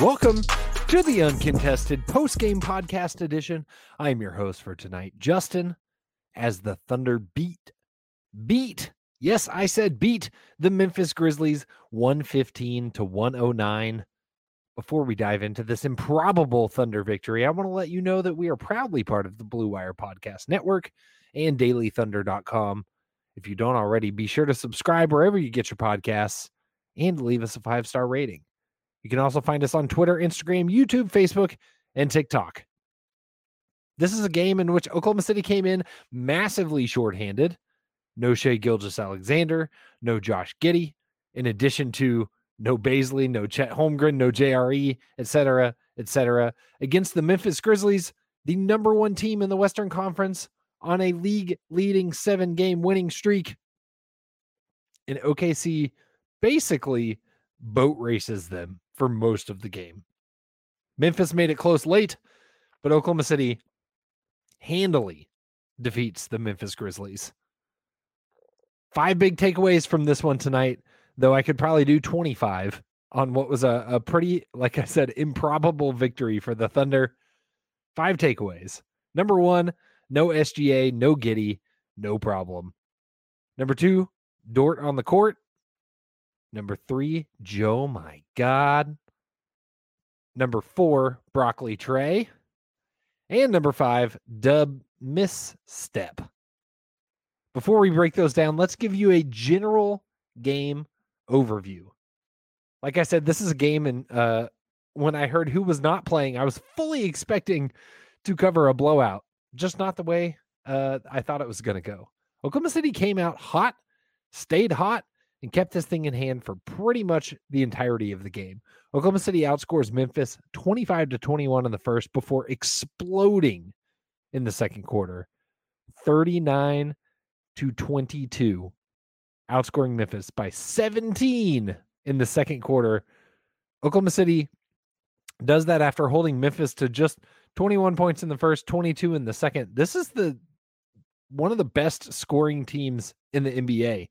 Welcome to the uncontested post-game podcast edition. I am your host for tonight, Justin, as the Thunder beat, beat, yes, I said beat the Memphis Grizzlies 115 to 109. Before we dive into this improbable Thunder victory, I want to let you know that we are proudly part of the Blue Wire Podcast Network and dailythunder.com. If you don't already, be sure to subscribe wherever you get your podcasts and leave us a five star rating. You can also find us on Twitter, Instagram, YouTube, Facebook, and TikTok. This is a game in which Oklahoma City came in massively shorthanded. No Shai Gilgeous-Alexander, no Josh Giddey, in addition to no Bazley, no Chet Holmgren, no JRE, etc., etc. Against the Memphis Grizzlies, the number one team in the Western Conference on a league leading seven game winning streak. And OKC basically boat races them for most of the game. Memphis made it close late, but Oklahoma City handily defeats the Memphis Grizzlies. Five big takeaways from this one tonight, though I could probably do 25 on what was a, a pretty, like I said, improbable victory for the Thunder. Five takeaways. Number one, no SGA, no Giddey, no problem. Number two, Dort on the court. Number three, Joe, my God. Number four, Broccoli Tre. And number five, Dub Misstep. Before we break those down, let's give you a general game overview. Like I said, this is a game, and uh, when I heard who was not playing, I was fully expecting to cover a blowout, just not the way uh, I thought it was going to go. Oklahoma City came out hot, stayed hot, and kept this thing in hand for pretty much the entirety of the game. Oklahoma City outscores Memphis 25 to 21 in the first before exploding in the second quarter. 39 to 22, outscoring Memphis by 17 in the second quarter. Oklahoma City does that after holding Memphis to just 21 points in the first, 22 in the second. This is the one of the best scoring teams in the NBA.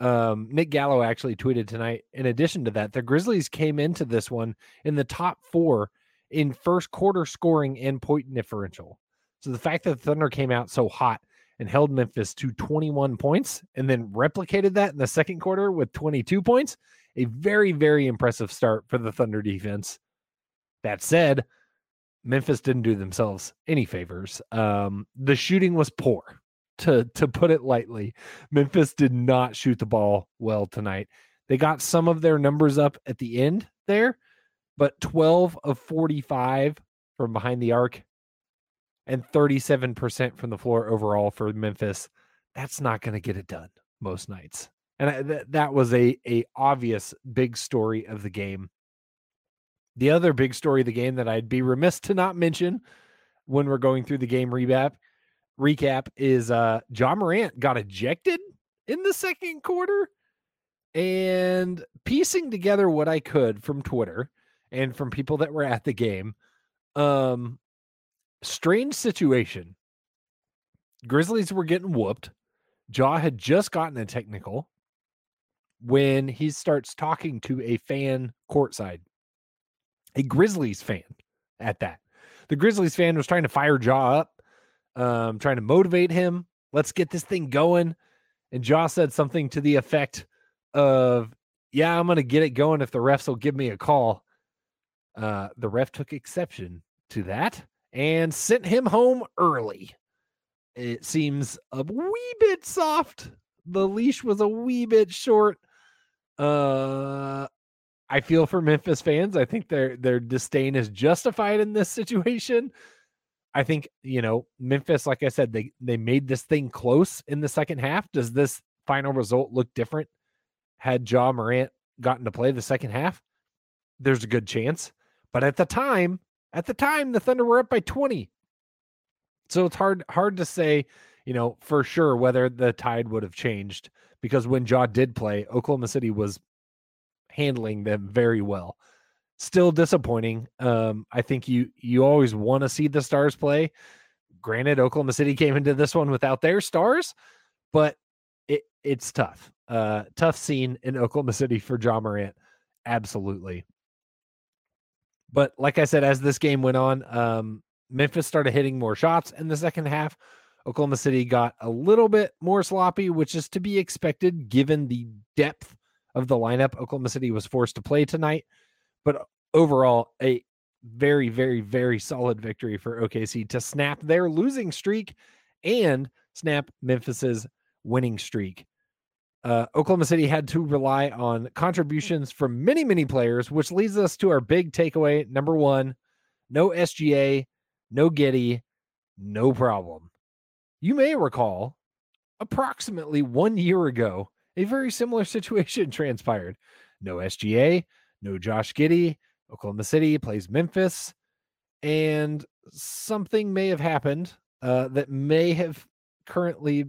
Um, Nick Gallo actually tweeted tonight. In addition to that, the Grizzlies came into this one in the top four in first quarter scoring and point differential. So the fact that the Thunder came out so hot and held Memphis to 21 points and then replicated that in the second quarter with 22 points, a very, very impressive start for the Thunder defense. That said, Memphis didn't do themselves any favors. Um, the shooting was poor to to put it lightly. Memphis did not shoot the ball well tonight. They got some of their numbers up at the end there, but 12 of 45 from behind the arc and 37% from the floor overall for Memphis. That's not going to get it done most nights. And I, th- that was a a obvious big story of the game. The other big story of the game that I'd be remiss to not mention when we're going through the game recap recap is uh Ja Morant got ejected in the second quarter and piecing together what I could from Twitter and from people that were at the game um strange situation. Grizzlies were getting whooped. Ja had just gotten a technical when he starts talking to a fan courtside a Grizzlies fan at that. The Grizzlies fan was trying to fire Ja up um, trying to motivate him. Let's get this thing going. And Ja said something to the effect of, Yeah, I'm going to get it going if the refs will give me a call. Uh, the ref took exception to that and sent him home early. It seems a wee bit soft. The leash was a wee bit short. Uh, I feel for Memphis fans. I think their their disdain is justified in this situation. I think, you know, Memphis, like I said, they they made this thing close in the second half. Does this final result look different had Ja Morant gotten to play the second half? There's a good chance. But at the time, at the time, the Thunder were up by 20. So it's hard hard to say, you know, for sure whether the tide would have changed because when Ja did play, Oklahoma City was handling them very well still disappointing. Um, I think you you always want to see the stars play. Granted, Oklahoma City came into this one without their stars, but it it's tough. Uh, tough scene in Oklahoma City for Ja Morant. Absolutely. But like I said, as this game went on, um, Memphis started hitting more shots in the second half. Oklahoma City got a little bit more sloppy, which is to be expected given the depth of the lineup Oklahoma City was forced to play tonight. But overall, a very, very, very solid victory for OKC to snap their losing streak and snap Memphis's winning streak. Uh, Oklahoma City had to rely on contributions from many, many players, which leads us to our big takeaway. Number one, no SGA, no Giddey, no problem. You may recall approximately one year ago, a very similar situation transpired. No SGA, no Josh Giddey. Oklahoma City plays Memphis, and something may have happened uh, that may have currently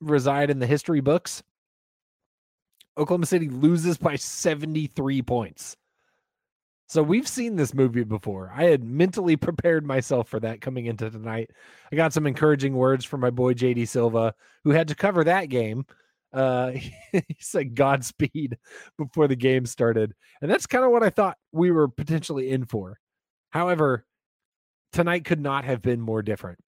reside in the history books. Oklahoma City loses by 73 points. So we've seen this movie before. I had mentally prepared myself for that coming into tonight. I got some encouraging words from my boy JD Silva, who had to cover that game uh, he said Godspeed before the game started. And that's kind of what I thought we were potentially in for. However, tonight could not have been more different.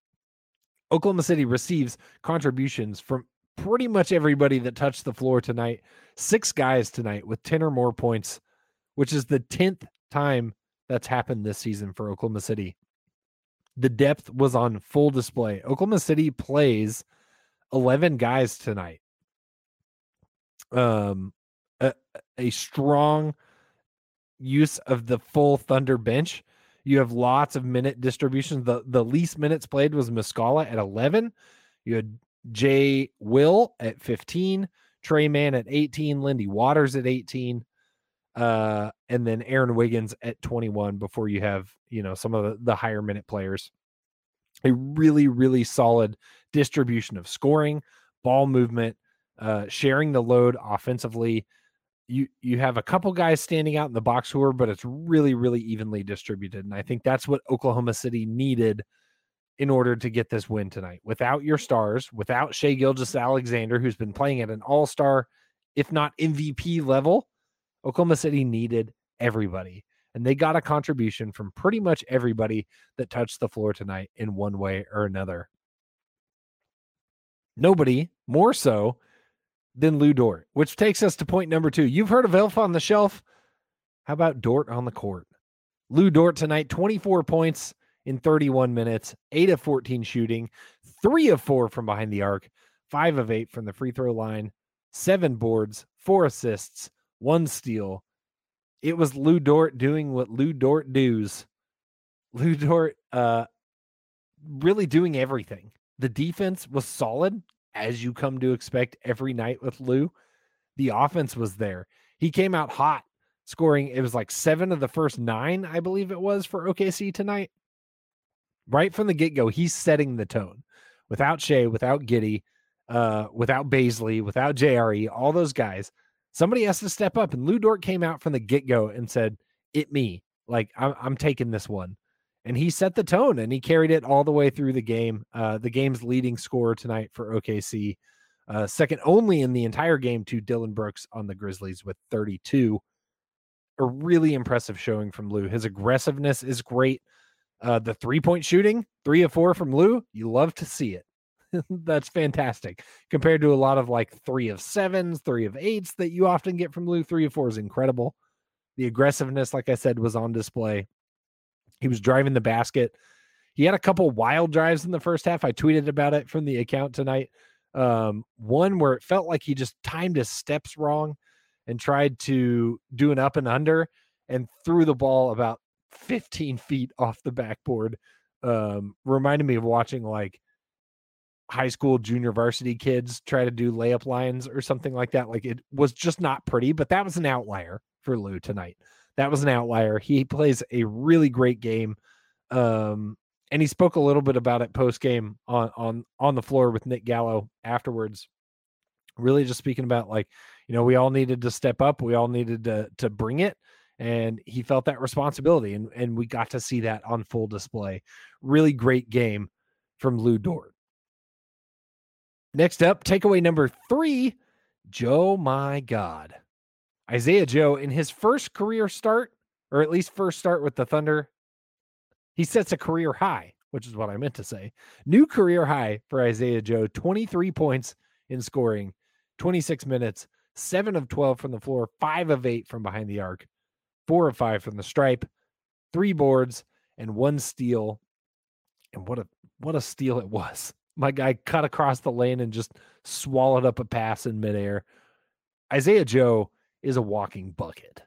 Oklahoma City receives contributions from pretty much everybody that touched the floor tonight. Six guys tonight with 10 or more points, which is the 10th time that's happened this season for Oklahoma City. The depth was on full display. Oklahoma City plays 11 guys tonight um a, a strong use of the full Thunder bench. You have lots of minute distributions. The the least minutes played was Muscala at 11. You had Jay Will at 15, Tre Mann at 18, Lindy Waters at 18, uh, and then Aaron Wiggins at 21 before you have, you know, some of the, the higher minute players. A really, really solid distribution of scoring, ball movement, uh, sharing the load offensively. You you have a couple guys standing out in the box score, but it's really really evenly distributed, and I think that's what Oklahoma City needed in order to get this win tonight. Without your stars, without Shai Gilgeous-Alexander, who's been playing at an All Star, if not MVP level, Oklahoma City needed everybody, and they got a contribution from pretty much everybody that touched the floor tonight in one way or another. Nobody more so than Lu Dort, which takes us to point number two. You've heard of Elf on the Shelf. How about Dort on the court? Lu Dort tonight, 24 points in 31 minutes, 8 of 14 shooting, 3 of 4 from behind the arc, 5 of 8 from the free throw line, 7 boards, 4 assists, 1 steal. It was Lu Dort doing what Lu Dort does. Lu Dort uh really doing everything. The defense was solid, as you come to expect every night with Lu, The offense was there. He came out hot, scoring. It was like seven of the first nine, I believe it was for OKC tonight. right from the get go, he's setting the tone. Without Shai, without Giddey, uh, without Bazley, without JRE, all those guys, somebody has to step up. And Lu Dort came out from the get go and said, "It me, like I'm, I'm taking this one." And he set the tone and he carried it all the way through the game. Uh, the game's leading scorer tonight for OKC, uh, second only in the entire game to Dillon Brooks on the Grizzlies with 32. A really impressive showing from Lu. His aggressiveness is great. Uh, the three point shooting, three of four from Lu, you love to see it. That's fantastic compared to a lot of like three of sevens, three of eights that you often get from Lu. Three of four is incredible. The aggressiveness, like I said, was on display. He was driving the basket. He had a couple wild drives in the first half. I tweeted about it from the account tonight. Um, one where it felt like he just timed his steps wrong and tried to do an up and under and threw the ball about 15 feet off the backboard. Um, reminded me of watching like high school junior varsity kids try to do layup lines or something like that. Like it was just not pretty, but that was an outlier for Lu tonight. That was an outlier. He plays a really great game. Um, and he spoke a little bit about it post game on on on the floor with Nick Gallo afterwards. Really just speaking about like, you know, we all needed to step up, we all needed to to bring it and he felt that responsibility and and we got to see that on full display. Really great game from Lu Dort. Next up, takeaway number three Joe, my God. Isaiah Joe, in his first career start, or at least first start with the Thunder, he sets a career high, which is what I meant to say. New career high for Isaiah Joe 23 points in scoring, 26 minutes, seven of 12 from the floor, five of eight from behind the arc, four of five from the stripe, three boards, and one steal. And what a what a steal it was my guy cut across the lane and just swallowed up a pass in midair. Isaiah Joe is a walking bucket.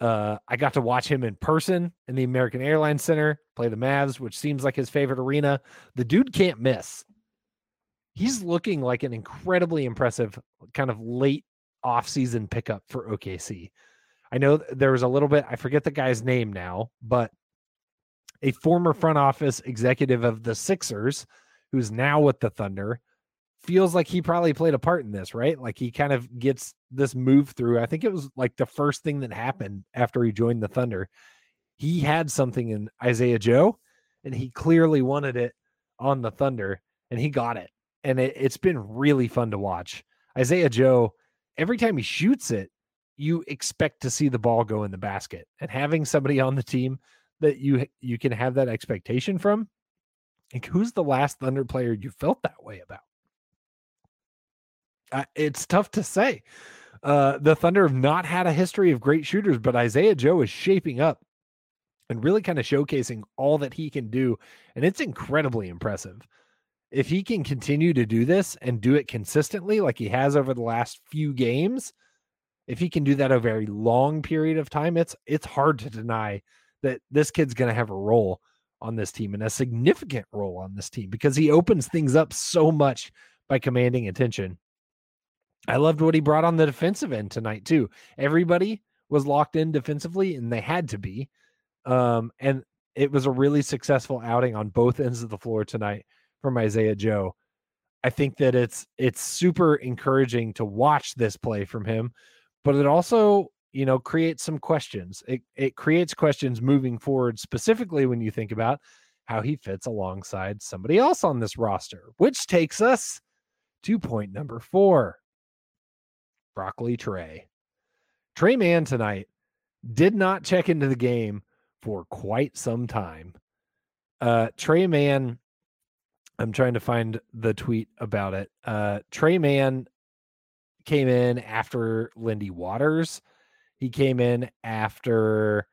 Uh, I got to watch him in person in the American Airlines Center play the Mavs, which seems like his favorite arena. The dude can't miss. He's looking like an incredibly impressive kind of late offseason pickup for OKC. I know there was a little bit, I forget the guy's name now, but a former front office executive of the Sixers who's now with the Thunder, feels like he probably played a part in this, right? Like he kind of gets this move through. I think it was like the first thing that happened after he joined the Thunder. He had something in Isaiah Joe, and he clearly wanted it on the Thunder, and he got it. And it, it's been really fun to watch. Isaiah Joe, every time he shoots it, you expect to see the ball go in the basket. And having somebody on the team that you you can have that expectation from like, who's the last Thunder player you felt that way about? It's tough to say. Uh, the Thunder have not had a history of great shooters, but Isaiah Joe is shaping up and really kind of showcasing all that he can do. And it's incredibly impressive. If he can continue to do this and do it consistently, like he has over the last few games, if he can do that a very long period of time, it's it's hard to deny that this kid's going to have a role on this team and a significant role on this team because he opens things up so much by commanding attention. I loved what he brought on the defensive end tonight too. Everybody was locked in defensively and they had to be. Um, and it was a really successful outing on both ends of the floor tonight from Isaiah Joe. I think that it's it's super encouraging to watch this play from him, but it also you know creates some questions it, it creates questions moving forward specifically when you think about how he fits alongside somebody else on this roster which takes us to point number four broccoli Tre Tre Mann tonight did not check into the game for quite some time uh Tre Mann i'm trying to find the tweet about it uh Tre Mann came in after lindy waters he came in after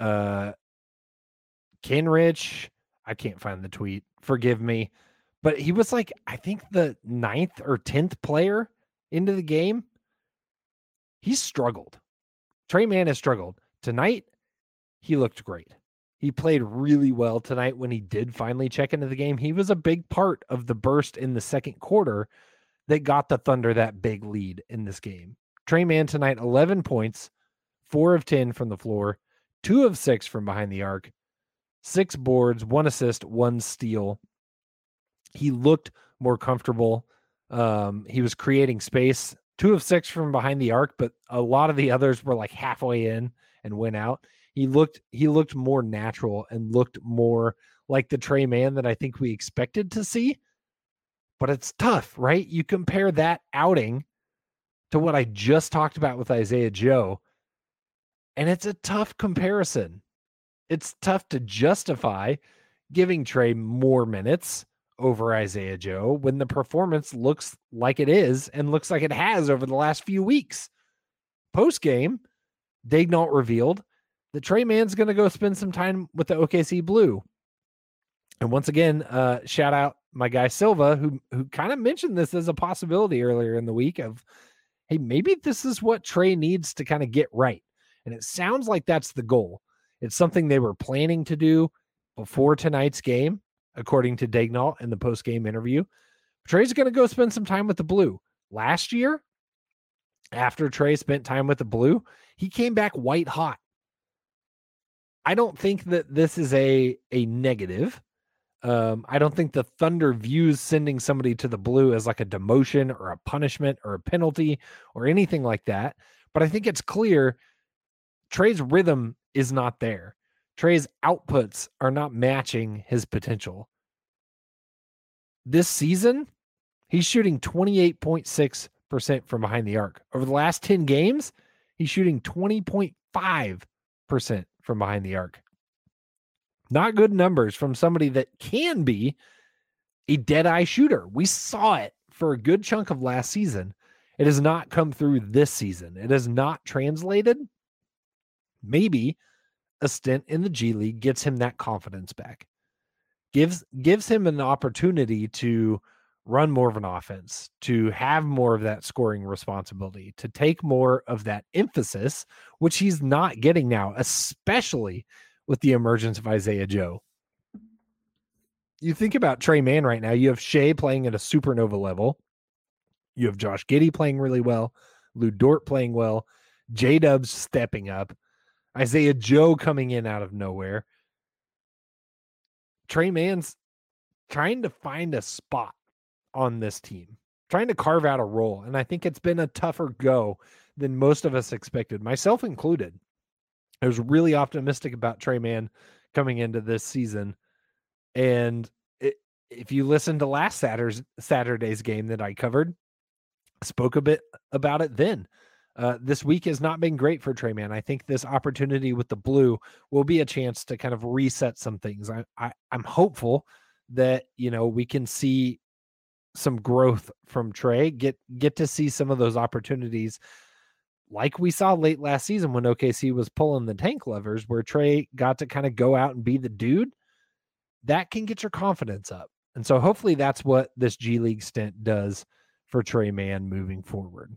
uh Kenrich. I can't find the tweet. Forgive me. But he was like, I think the ninth or tenth player into the game. He struggled. Tre Mann has struggled. Tonight, he looked great. He played really well tonight when he did finally check into the game. He was a big part of the burst in the second quarter that got the Thunder that big lead in this game. Tre Mann tonight, 11 points, four of 10 from the floor, two of six from behind the arc, six boards, one assist, one steal. He looked more comfortable. Um, he was creating space, two of six from behind the arc, but a lot of the others were like halfway in and went out. He looked he looked more natural and looked more like the Tre Mann that I think we expected to see. But it's tough, right? You compare that outing to what I just talked about with Isaiah Joe, and it's a tough comparison. It's tough to justify giving Tre more minutes over Isaiah Joe when the performance looks like it is and looks like it has over the last few weeks. Post game, Daigneault revealed that Tre Mann's going to go spend some time with the OKC Blue. And once again, uh, shout out my guy Silva, who who kind of mentioned this as a possibility earlier in the week of, hey, maybe this is what Tre needs to kind of get right. And it sounds like that's the goal. It's something they were planning to do before tonight's game, according to Daigneault in the post game interview. Tre's going to go spend some time with the Blue. Last year, after Tre spent time with the Blue, he came back white hot. I don't think that this is a a negative. Um, I don't think the Thunder views sending somebody to the blue as like a demotion or a punishment or a penalty or anything like that. But I think it's clear Tre's rhythm is not there. Tre's outputs are not matching his potential. This season, he's shooting 28.6% from behind the arc. Over the last 10 games, he's shooting 20.5% from behind the arc. Not good numbers from somebody that can be a dead eye shooter. We saw it for a good chunk of last season. It has not come through this season. It has not translated. Maybe a stint in the G League gets him that confidence back. Gives gives him an opportunity to run more of an offense, to have more of that scoring responsibility, to take more of that emphasis, which he's not getting now, especially with the emergence of Isaiah Joe. You think about Tre Mann right now, you have Shai playing at a supernova level. You have Josh Giddey playing really well, Lu Dort playing well, J Dubs stepping up, Isaiah Joe coming in out of nowhere. Tre Mann's trying to find a spot on this team, trying to carve out a role. And I think it's been a tougher go than most of us expected, myself included. I was really optimistic about Tre Mann coming into this season. And it, if you listen to last Saturday's, Saturday's game that I covered, spoke a bit about it then. Uh, this week has not been great for Tre Mann. I think this opportunity with the blue will be a chance to kind of reset some things. I, I I'm hopeful that you know we can see some growth from Tre. Get get to see some of those opportunities, like we saw late last season when OKC was pulling the tank levers, where Tre got to kind of go out and be the dude. That can get your confidence up, and so hopefully that's what this G League stint does for Tre Mann moving forward.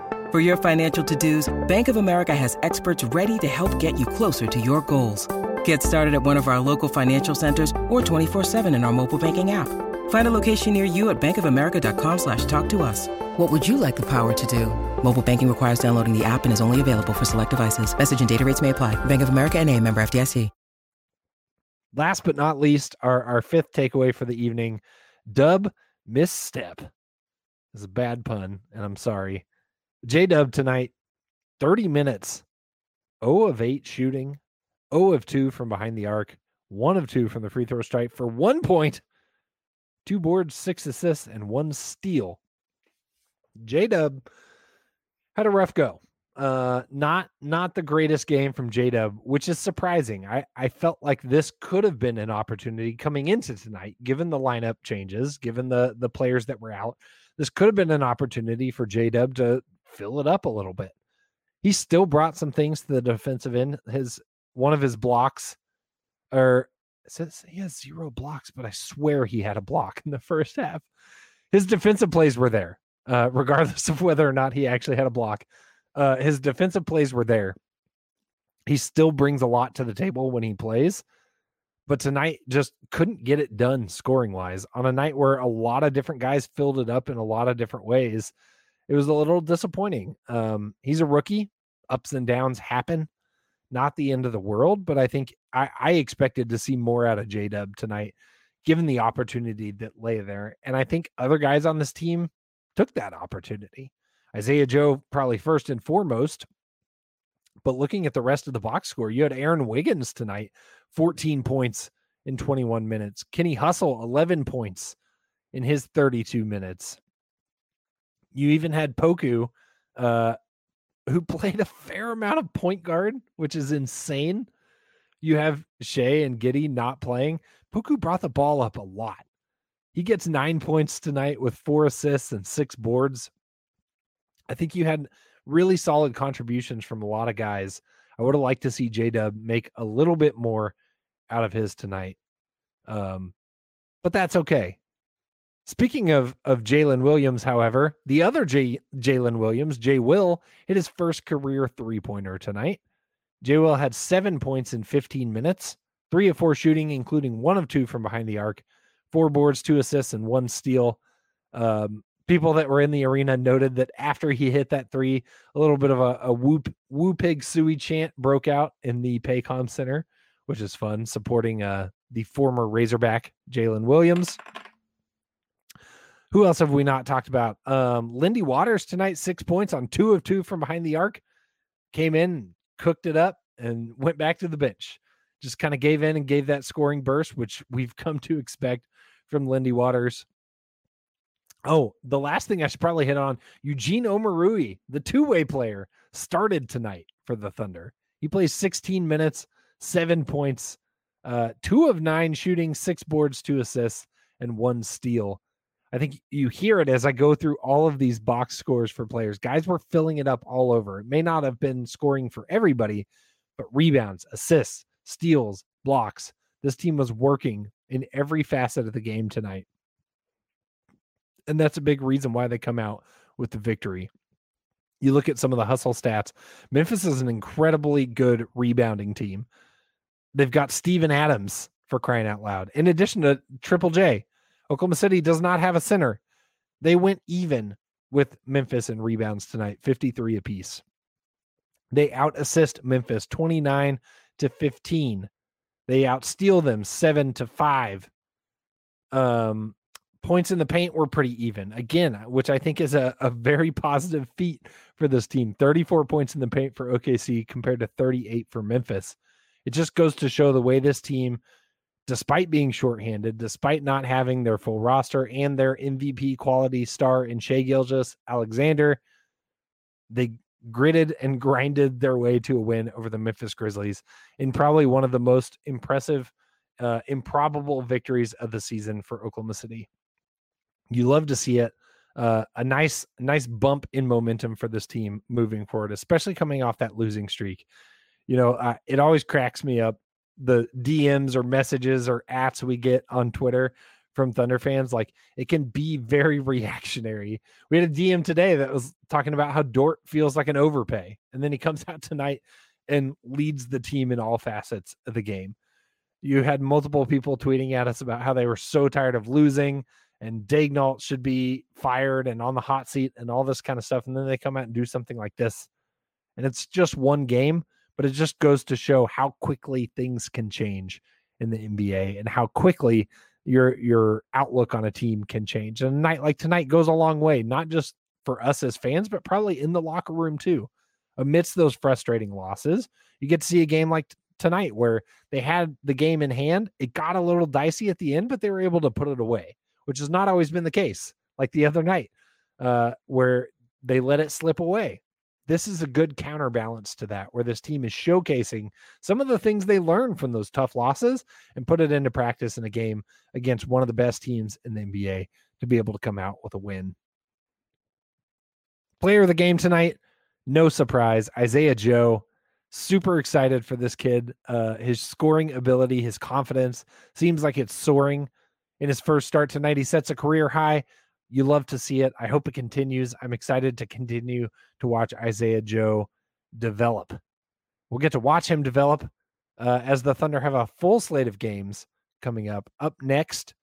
For your financial to-dos, Bank of America has experts ready to help get you closer to your goals. Get started at one of our local financial centers or 24-7 in our mobile banking app. Find a location near you at bankofamerica.com slash talk to us. What would you like the power to do? Mobile banking requires downloading the app and is only available for select devices. Message and data rates may apply. Bank of America and a member FDIC. Last but not least, our, our fifth takeaway for the evening Dub misstep. This is a bad pun, and I'm sorry. J Dub tonight, 30 minutes, 0 of 8 shooting, 0 of 2 from behind the arc, 1 of 2 from the free throw stripe for one point, two boards, six assists, and one steal. J Dub had a rough go. Uh, not not the greatest game from J Dub, which is surprising. I I felt like this could have been an opportunity coming into tonight, given the lineup changes, given the the players that were out. This could have been an opportunity for J Dub to fill it up a little bit. He still brought some things to the defensive end. His one of his blocks, or says he has zero blocks, but I swear he had a block in the first half. His defensive plays were there, uh, regardless of whether or not he actually had a block. Uh, his defensive plays were there. He still brings a lot to the table when he plays, but tonight just couldn't get it done scoring wise on a night where a lot of different guys filled it up in a lot of different ways. It was a little disappointing. Um, he's a rookie, ups and downs happen, not the end of the world, but I think I, I expected to see more out of J Dub tonight, given the opportunity that lay there. And I think other guys on this team took that opportunity. Isaiah Joe, probably first and foremost. But looking at the rest of the box score, you had Aaron Wiggins tonight, 14 points in 21 minutes. Kenny Hustle, 11 points in his 32 minutes. You even had Poku, uh, who played a fair amount of point guard, which is insane. You have Shai and Giddey not playing. Poku brought the ball up a lot. He gets nine points tonight with four assists and six boards. I think you had really solid contributions from a lot of guys. I would have liked to see J Dub make a little bit more out of his tonight. Um, but that's okay. Speaking of of Jalen Williams, however, the other J Jalen Williams, Jay Will, hit his first career three pointer tonight. Jay Will had seven points in 15 minutes, three of four shooting, including one of two from behind the arc, four boards, two assists, and one steal. Um, people that were in the arena noted that after he hit that three, a little bit of a, a whoop woo pig suey chant broke out in the Paycom Center, which is fun, supporting uh, the former Razorback Jalen Williams. Who else have we not talked about? Um, Lindy Waters tonight, six points on two of two from behind the arc. Came in, cooked it up, and went back to the bench. Just kind of gave in and gave that scoring burst, which we've come to expect from Lindy Waters. Oh, the last thing I should probably hit on Eugene Omoruyi, the two way player, started tonight for the Thunder. He plays 16 minutes, seven points, uh, two of nine shooting, six boards, two assists, and one steal. I think you hear it as I go through all of these box scores for players. Guys were filling it up all over. It may not have been scoring for everybody, but rebounds, assists, steals, blocks. This team was working in every facet of the game tonight and that's a big reason why they come out with the victory. You look at some of the hustle stats. Memphis is an incredibly good rebounding team. They've got Steven Adams for crying out loud. In addition to Triple J, Oklahoma City does not have a center. They went even with Memphis in rebounds tonight, 53 apiece. They out assist Memphis 29 to 15. They outsteal them 7 to 5. Um points in the paint were pretty even again, which I think is a, a very positive feat for this team. 34 points in the paint for OKC compared to 38 for Memphis. It just goes to show the way this team, despite being shorthanded, despite not having their full roster and their MVP quality star in Shai Gilgeous-Alexander, they gritted and grinded their way to a win over the Memphis Grizzlies in probably one of the most impressive, uh, improbable victories of the season for Oklahoma City. You love to see it. Uh, a nice, nice bump in momentum for this team moving forward, especially coming off that losing streak. You know, uh, it always cracks me up the DMs or messages or ats we get on Twitter from Thunder fans. Like it can be very reactionary. We had a DM today that was talking about how Dort feels like an overpay, and then he comes out tonight and leads the team in all facets of the game. You had multiple people tweeting at us about how they were so tired of losing and Daigneault should be fired and on the hot seat and all this kind of stuff. And then they come out and do something like this. And it's just one game, but it just goes to show how quickly things can change in the NBA and how quickly your your outlook on a team can change. And a night like tonight goes a long way, not just for us as fans, but probably in the locker room too. Amidst those frustrating losses, you get to see a game like t- tonight where they had the game in hand. It got a little dicey at the end, but they were able to put it away, which has not always been the case. Like the other night, uh, where they let it slip away. This is a good counterbalance to that, where this team is showcasing some of the things they learned from those tough losses and put it into practice in a game against one of the best teams in the NBA to be able to come out with a win. Player of the game tonight, no surprise, Isaiah Joe. Super excited for this kid. Uh, his scoring ability, his confidence seems like it's soaring. In his first start tonight, he sets a career high. You love to see it. I hope it continues. I'm excited to continue to watch Isaiah Joe develop. We'll get to watch him develop uh, as the Thunder have a full slate of games coming up. Up next,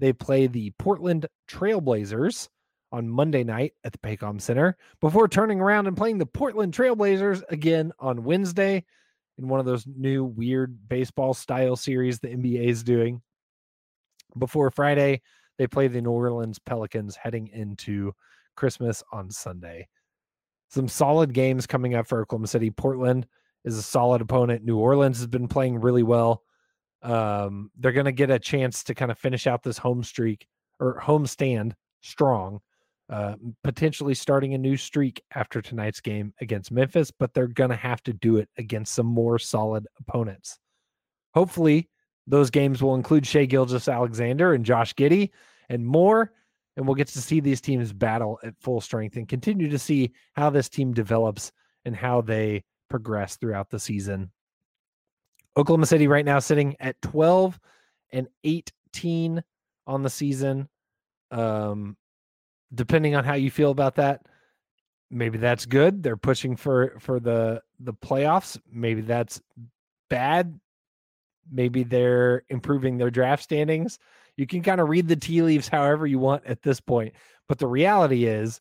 they play the Portland Trailblazers on Monday night at the Paycom Center before turning around and playing the Portland Trailblazers again on Wednesday in one of those new weird baseball style series the NBA is doing. Before Friday, they play the New Orleans Pelicans heading into Christmas on Sunday. Some solid games coming up for Oklahoma City. Portland is a solid opponent. New Orleans has been playing really well. Um, they're going to get a chance to kind of finish out this home streak or home stand strong uh, potentially starting a new streak after tonight's game against Memphis, but they're going to have to do it against some more solid opponents. Hopefully, those games will include Shai Gilgeous-Alexander and Josh Giddey and more. And we'll get to see these teams battle at full strength and continue to see how this team develops and how they progress throughout the season. Oklahoma City right now sitting at 12 and 18 on the season. Um, depending on how you feel about that, maybe that's good. They're pushing for for the the playoffs. Maybe that's bad. Maybe they're improving their draft standings. You can kind of read the tea leaves however you want at this point. But the reality is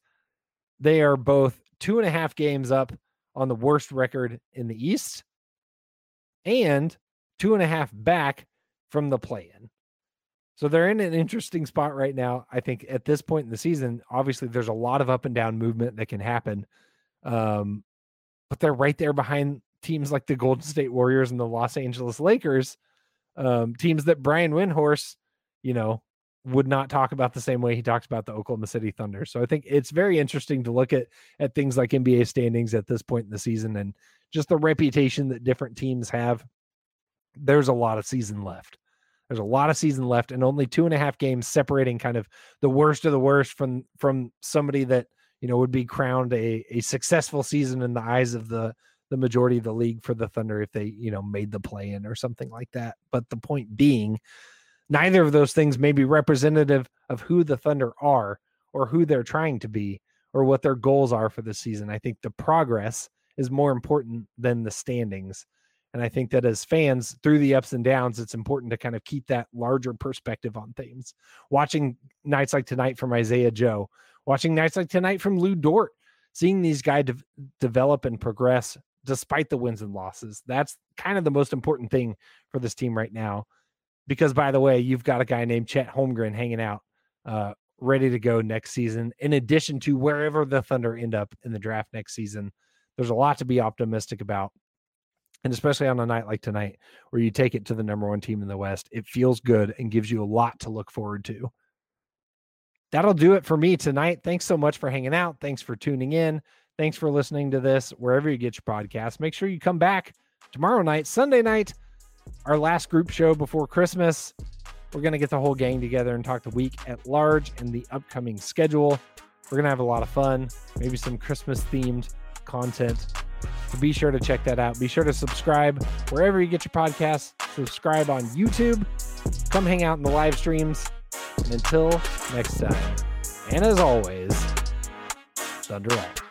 they are both two and a half games up on the worst record in the East and two and a half back from the play in. So they're in an interesting spot right now. I think at this point in the season, obviously there's a lot of up and down movement that can happen. Um, but they're right there behind teams like the Golden State Warriors and the Los Angeles Lakers, um, teams that Brian Windhorst, you know, would not talk about the same way he talks about the Oklahoma City Thunder. So I think it's very interesting to look at at things like NBA standings at this point in the season and just the reputation that different teams have. There's a lot of season left. There's a lot of season left and only two and a half games separating kind of the worst of the worst from from somebody that you know would be crowned a, a successful season in the eyes of the the majority of the league for the Thunder if they you know made the play in or something like that. But the point being, neither of those things may be representative of who the Thunder are or who they're trying to be or what their goals are for the season. I think the progress is more important than the standings. And I think that as fans, through the ups and downs, it's important to kind of keep that larger perspective on things. Watching nights like tonight from Isaiah Joe, watching nights like tonight from Lu Dort, seeing these guys de- develop and progress despite the wins and losses. That's kind of the most important thing for this team right now. Because by the way, you've got a guy named Chet Holmgren hanging out, uh, ready to go next season. In addition to wherever the Thunder end up in the draft next season, there's a lot to be optimistic about and especially on a night like tonight where you take it to the number one team in the West, it feels good and gives you a lot to look forward to. That'll do it for me tonight. Thanks so much for hanging out. Thanks for tuning in. Thanks for listening to this wherever you get your podcast. Make sure you come back tomorrow night, Sunday night, our last group show before Christmas. We're going to get the whole gang together and talk the week at large and the upcoming schedule. We're going to have a lot of fun, maybe some Christmas themed content so be sure to check that out. Be sure to subscribe wherever you get your podcasts. Subscribe on YouTube. Come hang out in the live streams. And until next time, and as always, Thunder Up.